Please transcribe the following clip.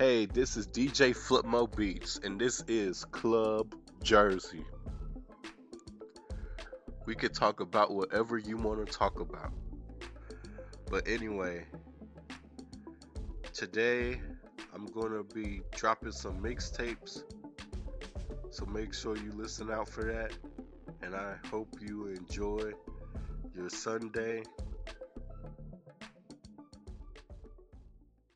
Hey, this is DJ Flipmo Beats, and this is Club Jersey. We could talk about whatever you want to talk about. But anyway, today I'm going to be dropping some mixtapes. So make sure you listen out for that. And I hope you enjoy your Sunday